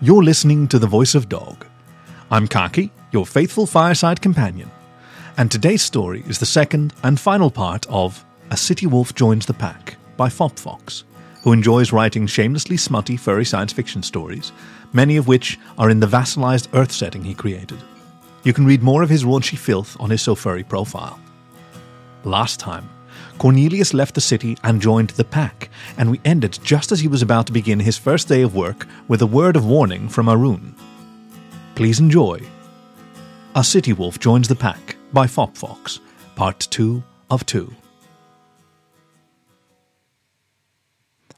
You're listening to The Voice of Dog. I'm Khaki, your faithful fireside companion, and today's story is the second and final part of A City Wolf Joins the Pack by Fopfox, who enjoys writing shamelessly smutty furry science fiction stories, many of which are in the vassalized Earth setting he created. You can read more of his raunchy filth on his Sofurry profile. Last time, Cornelius left the city and joined the pack, and we ended just as he was about to begin his first day of work with a word of warning from Aroon. Please enjoy. A City Wolf Joins the Pack by Fopfox, Part 2 of 2.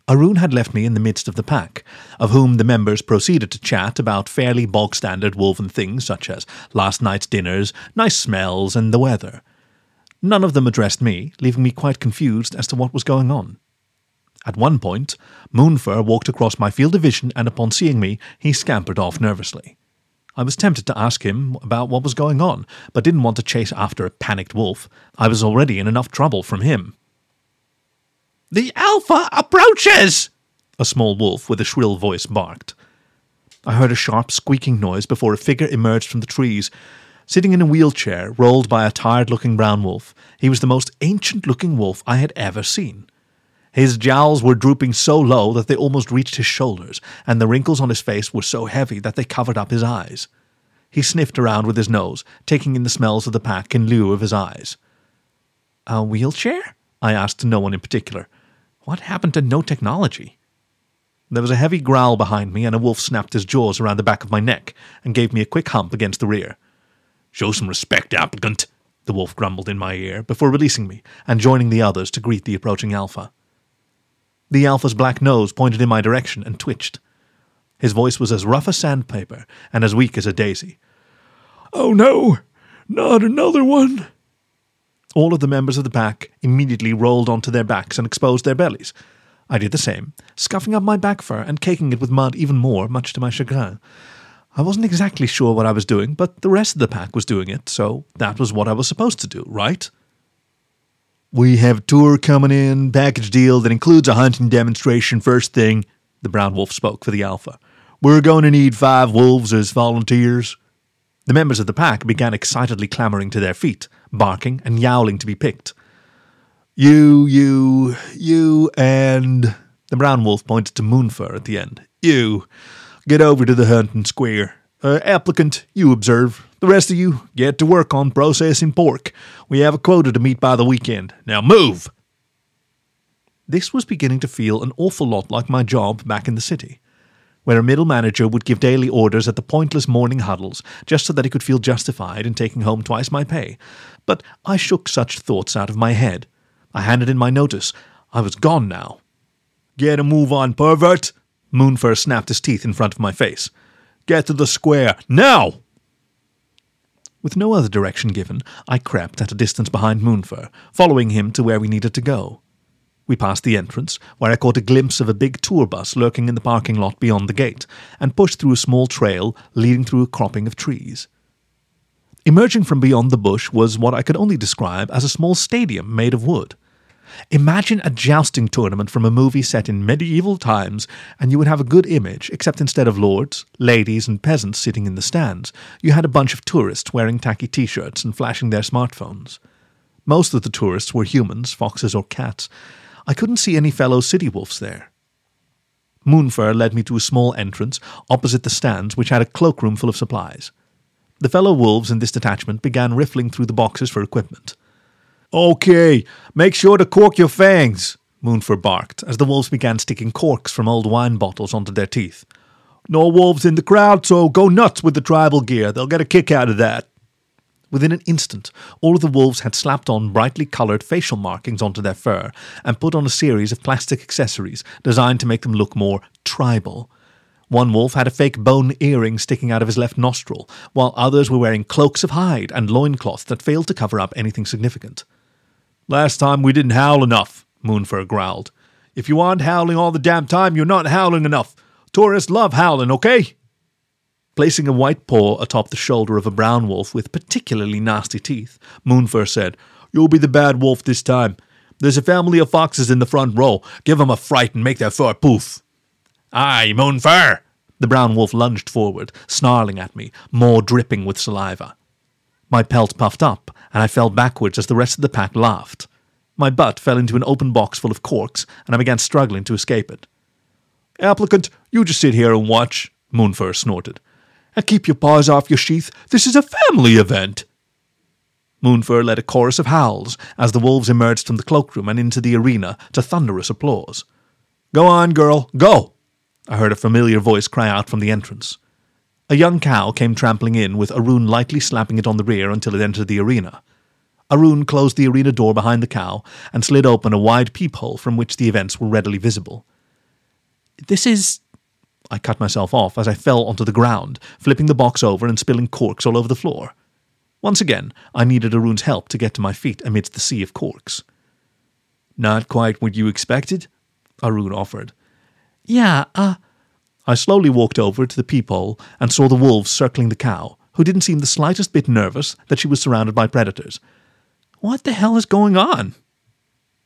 Aroon had left me in the midst of the pack, of whom the members proceeded to chat about fairly bog standard wolven things such as last night's dinners, nice smells, and the weather. None of them addressed me, leaving me quite confused as to what was going on. At one point, Moonfur walked across my field of vision, and upon seeing me, he scampered off nervously. I was tempted to ask him about what was going on, but didn't want to chase after a panicked wolf. I was already in enough trouble from him. The Alpha approaches! A small wolf with a shrill voice barked. I heard a sharp squeaking noise before a figure emerged from the trees. Sitting in a wheelchair, rolled by a tired looking brown wolf, he was the most ancient looking wolf I had ever seen. His jowls were drooping so low that they almost reached his shoulders, and the wrinkles on his face were so heavy that they covered up his eyes. He sniffed around with his nose, taking in the smells of the pack in lieu of his eyes. A wheelchair? I asked no one in particular. What happened to no technology? There was a heavy growl behind me, and a wolf snapped his jaws around the back of my neck and gave me a quick hump against the rear. Show some respect, applicant, the wolf grumbled in my ear before releasing me and joining the others to greet the approaching Alpha. The Alpha's black nose pointed in my direction and twitched. His voice was as rough as sandpaper and as weak as a daisy. Oh no, not another one. All of the members of the pack immediately rolled onto their backs and exposed their bellies. I did the same, scuffing up my back fur and caking it with mud even more, much to my chagrin. I wasn't exactly sure what I was doing, but the rest of the pack was doing it, so that was what I was supposed to do, right? We have tour coming in, package deal that includes a hunting demonstration first thing, the brown wolf spoke for the Alpha. We're going to need five wolves as volunteers. The members of the pack began excitedly clambering to their feet, barking and yowling to be picked. You, you, you, and. The brown wolf pointed to Moonfur at the end. You. Get over to the hunting square. Uh, applicant, you observe. The rest of you, get to work on processing pork. We have a quota to meet by the weekend. Now move! This was beginning to feel an awful lot like my job back in the city where a middle manager would give daily orders at the pointless morning huddles just so that he could feel justified in taking home twice my pay. But I shook such thoughts out of my head. I handed in my notice. I was gone now. Get a move on, pervert! Moonfur snapped his teeth in front of my face. Get to the square, now! With no other direction given, I crept at a distance behind Moonfur, following him to where we needed to go. We passed the entrance, where I caught a glimpse of a big tour bus lurking in the parking lot beyond the gate, and pushed through a small trail leading through a cropping of trees. Emerging from beyond the bush was what I could only describe as a small stadium made of wood. Imagine a jousting tournament from a movie set in medieval times, and you would have a good image, except instead of lords, ladies, and peasants sitting in the stands, you had a bunch of tourists wearing tacky t shirts and flashing their smartphones. Most of the tourists were humans, foxes, or cats, I couldn't see any fellow city wolves there. Moonfur led me to a small entrance opposite the stands, which had a cloakroom full of supplies. The fellow wolves in this detachment began riffling through the boxes for equipment. Okay, make sure to cork your fangs, Moonfur barked as the wolves began sticking corks from old wine bottles onto their teeth. No wolves in the crowd, so go nuts with the tribal gear. They'll get a kick out of that. Within an instant, all of the wolves had slapped on brightly coloured facial markings onto their fur and put on a series of plastic accessories designed to make them look more tribal. One wolf had a fake bone earring sticking out of his left nostril, while others were wearing cloaks of hide and loincloths that failed to cover up anything significant. Last time we didn't howl enough, Moonfur growled. If you aren't howling all the damn time, you're not howling enough. Tourists love howling, okay? Placing a white paw atop the shoulder of a brown wolf with particularly nasty teeth, Moonfur said, You'll be the bad wolf this time. There's a family of foxes in the front row. Give 'em a fright and make their fur poof. Aye, Moonfur, The brown wolf lunged forward, snarling at me, more dripping with saliva. My pelt puffed up, and I fell backwards as the rest of the pack laughed. My butt fell into an open box full of corks, and I began struggling to escape it. Applicant, you just sit here and watch, Moonfur snorted. And keep your paws off your sheath. This is a family event. Moonfur led a chorus of howls as the wolves emerged from the cloakroom and into the arena to thunderous applause. Go on, girl, go! I heard a familiar voice cry out from the entrance. A young cow came trampling in, with Aroon lightly slapping it on the rear until it entered the arena. Aroon closed the arena door behind the cow and slid open a wide peephole from which the events were readily visible. This is. I cut myself off as I fell onto the ground, flipping the box over and spilling corks all over the floor. Once again, I needed Aroon's help to get to my feet amidst the sea of corks. Not quite what you expected? Aroon offered. Yeah, uh. I slowly walked over to the peephole and saw the wolves circling the cow, who didn't seem the slightest bit nervous that she was surrounded by predators. What the hell is going on?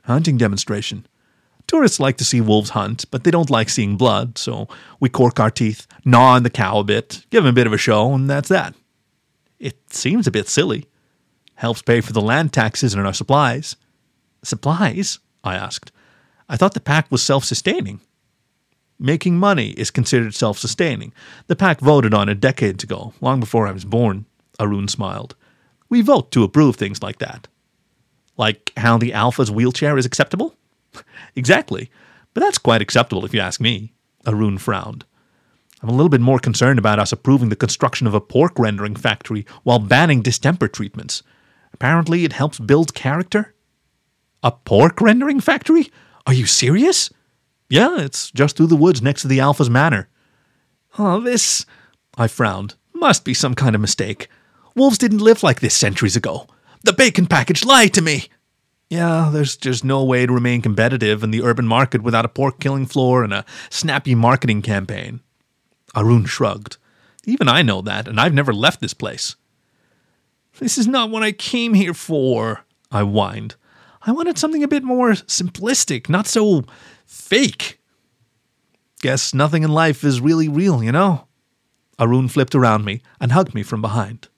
Hunting demonstration. Tourists like to see wolves hunt, but they don't like seeing blood, so we cork our teeth, gnaw on the cow a bit, give him a bit of a show, and that's that. It seems a bit silly. Helps pay for the land taxes and our supplies. Supplies? I asked. I thought the pack was self sustaining. Making money is considered self sustaining. The pack voted on it decades ago, long before I was born. Aroon smiled. We vote to approve things like that. Like how the Alpha's wheelchair is acceptable? exactly. But that's quite acceptable if you ask me. Aroon frowned. I'm a little bit more concerned about us approving the construction of a pork rendering factory while banning distemper treatments. Apparently, it helps build character. A pork rendering factory? Are you serious? Yeah, it's just through the woods next to the Alpha's manor. Oh, this. I frowned. Must be some kind of mistake. Wolves didn't live like this centuries ago. The bacon package lied to me. Yeah, there's just no way to remain competitive in the urban market without a pork killing floor and a snappy marketing campaign. Aroon shrugged. Even I know that, and I've never left this place. This is not what I came here for, I whined. I wanted something a bit more simplistic, not so fake. Guess nothing in life is really real, you know? Aroon flipped around me and hugged me from behind.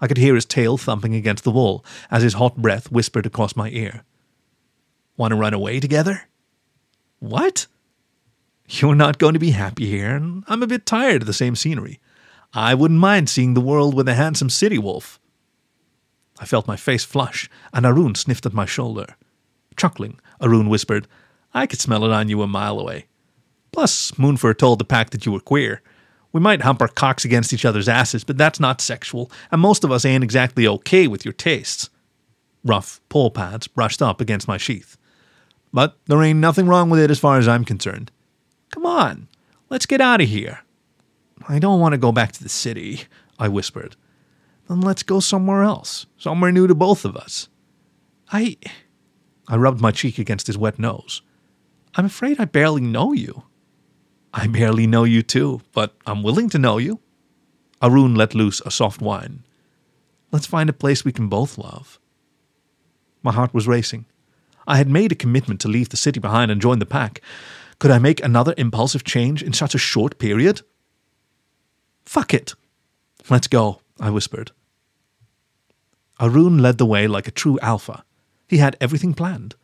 I could hear his tail thumping against the wall as his hot breath whispered across my ear. Want to run away together? What? You're not going to be happy here, and I'm a bit tired of the same scenery. I wouldn't mind seeing the world with a handsome city wolf. I felt my face flush, and Aroon sniffed at my shoulder. Chuckling, Aroon whispered, I could smell it on you a mile away. Plus, Moonfur told the pack that you were queer. We might hump our cocks against each other's asses, but that's not sexual, and most of us ain't exactly okay with your tastes. Rough pole pads brushed up against my sheath. But there ain't nothing wrong with it as far as I'm concerned. Come on, let's get out of here. I don't want to go back to the city, I whispered. Then let's go somewhere else, somewhere new to both of us. I. I rubbed my cheek against his wet nose. I'm afraid I barely know you. I barely know you too, but I'm willing to know you. Aroon let loose a soft whine. Let's find a place we can both love. My heart was racing. I had made a commitment to leave the city behind and join the pack. Could I make another impulsive change in such a short period? Fuck it. Let's go, I whispered. Aroon led the way like a true alpha. He had everything planned.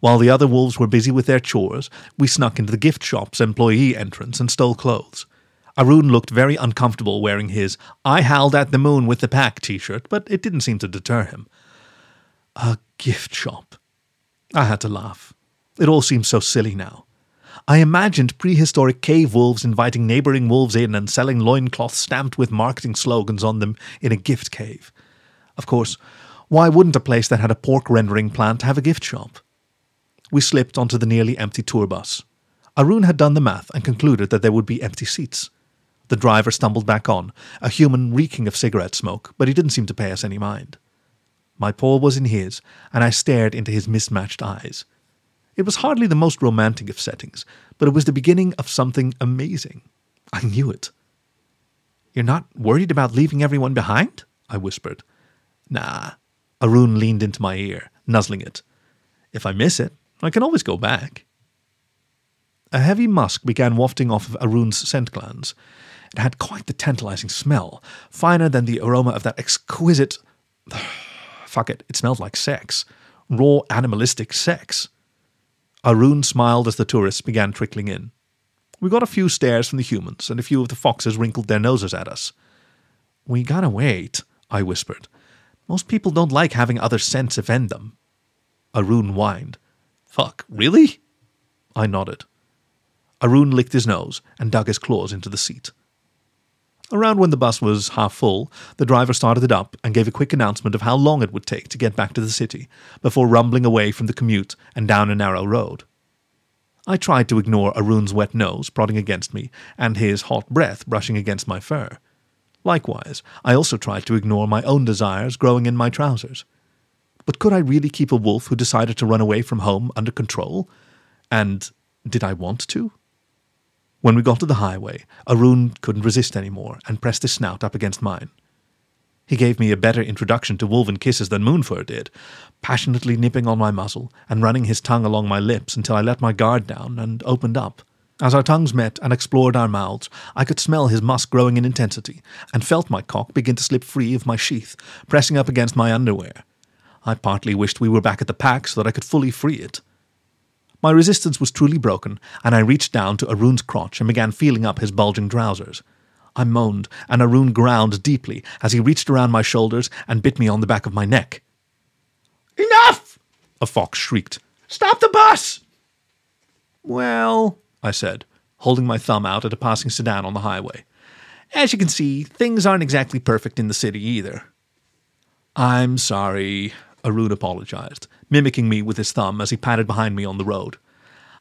While the other wolves were busy with their chores, we snuck into the gift shop's employee entrance and stole clothes. Aroon looked very uncomfortable wearing his I howled at the moon with the pack t shirt, but it didn't seem to deter him. A gift shop. I had to laugh. It all seems so silly now. I imagined prehistoric cave wolves inviting neighboring wolves in and selling loincloths stamped with marketing slogans on them in a gift cave. Of course, why wouldn't a place that had a pork rendering plant have a gift shop? We slipped onto the nearly empty tour bus. Aroon had done the math and concluded that there would be empty seats. The driver stumbled back on, a human reeking of cigarette smoke, but he didn't seem to pay us any mind. My paw was in his, and I stared into his mismatched eyes. It was hardly the most romantic of settings, but it was the beginning of something amazing. I knew it. You're not worried about leaving everyone behind? I whispered. Nah. Aroon leaned into my ear, nuzzling it. If I miss it, I can always go back. A heavy musk began wafting off of Aroon's scent glands. It had quite the tantalizing smell, finer than the aroma of that exquisite. Fuck it, it smelled like sex. Raw animalistic sex. Aroon smiled as the tourists began trickling in. We got a few stares from the humans, and a few of the foxes wrinkled their noses at us. We gotta wait, I whispered. Most people don't like having other scents offend them. Aroon whined. Fuck, really? I nodded. Aroon licked his nose and dug his claws into the seat. Around when the bus was half full, the driver started it up and gave a quick announcement of how long it would take to get back to the city before rumbling away from the commute and down a narrow road. I tried to ignore Aroon's wet nose prodding against me and his hot breath brushing against my fur. Likewise, I also tried to ignore my own desires growing in my trousers. But could I really keep a wolf who decided to run away from home under control? And did I want to? When we got to the highway, Aroon couldn't resist any more and pressed his snout up against mine. He gave me a better introduction to wolven kisses than Moonfur did, passionately nipping on my muzzle and running his tongue along my lips until I let my guard down and opened up. As our tongues met and explored our mouths, I could smell his musk growing in intensity and felt my cock begin to slip free of my sheath, pressing up against my underwear. I partly wished we were back at the pack so that I could fully free it. My resistance was truly broken, and I reached down to Aroon's crotch and began feeling up his bulging trousers. I moaned, and Aroon ground deeply as he reached around my shoulders and bit me on the back of my neck. Enough! A fox shrieked. Stop the bus! Well, I said, holding my thumb out at a passing sedan on the highway. As you can see, things aren't exactly perfect in the city either. I'm sorry, Aroon apologized, mimicking me with his thumb as he patted behind me on the road.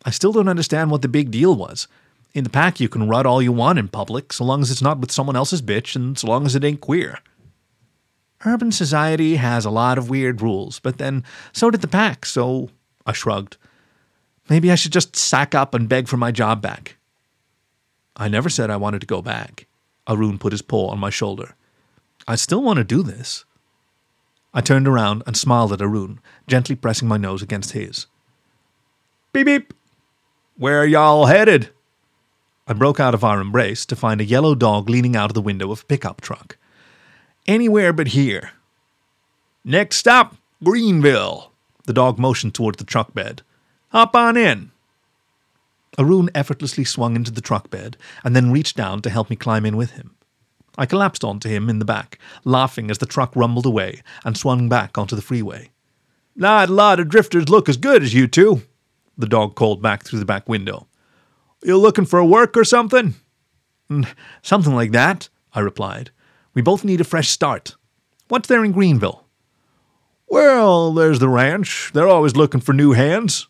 I still don't understand what the big deal was. In the pack, you can rut all you want in public, so long as it's not with someone else's bitch and so long as it ain't queer. Urban society has a lot of weird rules, but then so did the pack, so I shrugged. Maybe I should just sack up and beg for my job back. I never said I wanted to go back. Aroon put his paw on my shoulder. I still want to do this. I turned around and smiled at Aroon, gently pressing my nose against his. Beep beep. Where y'all headed? I broke out of our embrace to find a yellow dog leaning out of the window of a pickup truck. Anywhere but here. Next stop, Greenville. The dog motioned toward the truck bed. Hop on in. Aroon effortlessly swung into the truck bed and then reached down to help me climb in with him. I collapsed onto him in the back, laughing as the truck rumbled away and swung back onto the freeway. Not a lot of drifters look as good as you two, the dog called back through the back window. You looking for work or something? Something like that, I replied. We both need a fresh start. What's there in Greenville? Well, there's the ranch. They're always looking for new hands.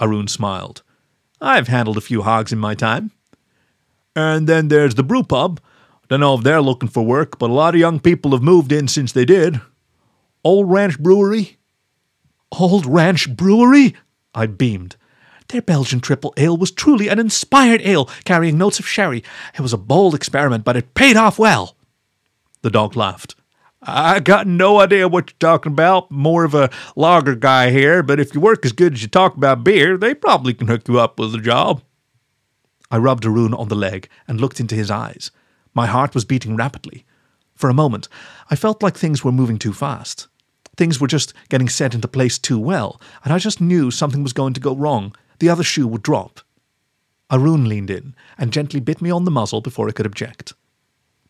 Aroon smiled. I've handled a few hogs in my time. And then there's the brew pub. Don't know if they're looking for work, but a lot of young people have moved in since they did. Old Ranch Brewery? Old Ranch Brewery? I beamed. Their Belgian triple ale was truly an inspired ale, carrying notes of sherry. It was a bold experiment, but it paid off well. The dog laughed. I got no idea what you're talking about. More of a lager guy here, but if you work as good as you talk about beer, they probably can hook you up with a job. I rubbed Aroon on the leg and looked into his eyes. My heart was beating rapidly. For a moment, I felt like things were moving too fast. Things were just getting set into place too well, and I just knew something was going to go wrong. The other shoe would drop. Aroon leaned in and gently bit me on the muzzle before I could object.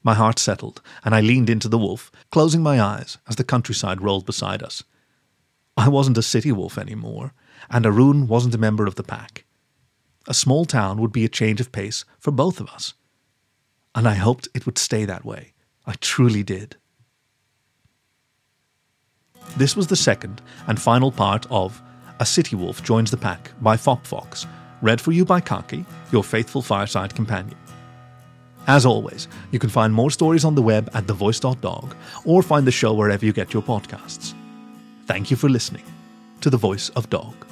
My heart settled, and I leaned into the wolf, closing my eyes as the countryside rolled beside us. I wasn't a city wolf anymore, and Aroon wasn't a member of the pack. A small town would be a change of pace for both of us and I hoped it would stay that way. I truly did. This was the second and final part of A City Wolf Joins the Pack by Fopfox, read for you by Khaki, your faithful fireside companion. As always, you can find more stories on the web at thevoice.dog or find the show wherever you get your podcasts. Thank you for listening to The Voice of Dog.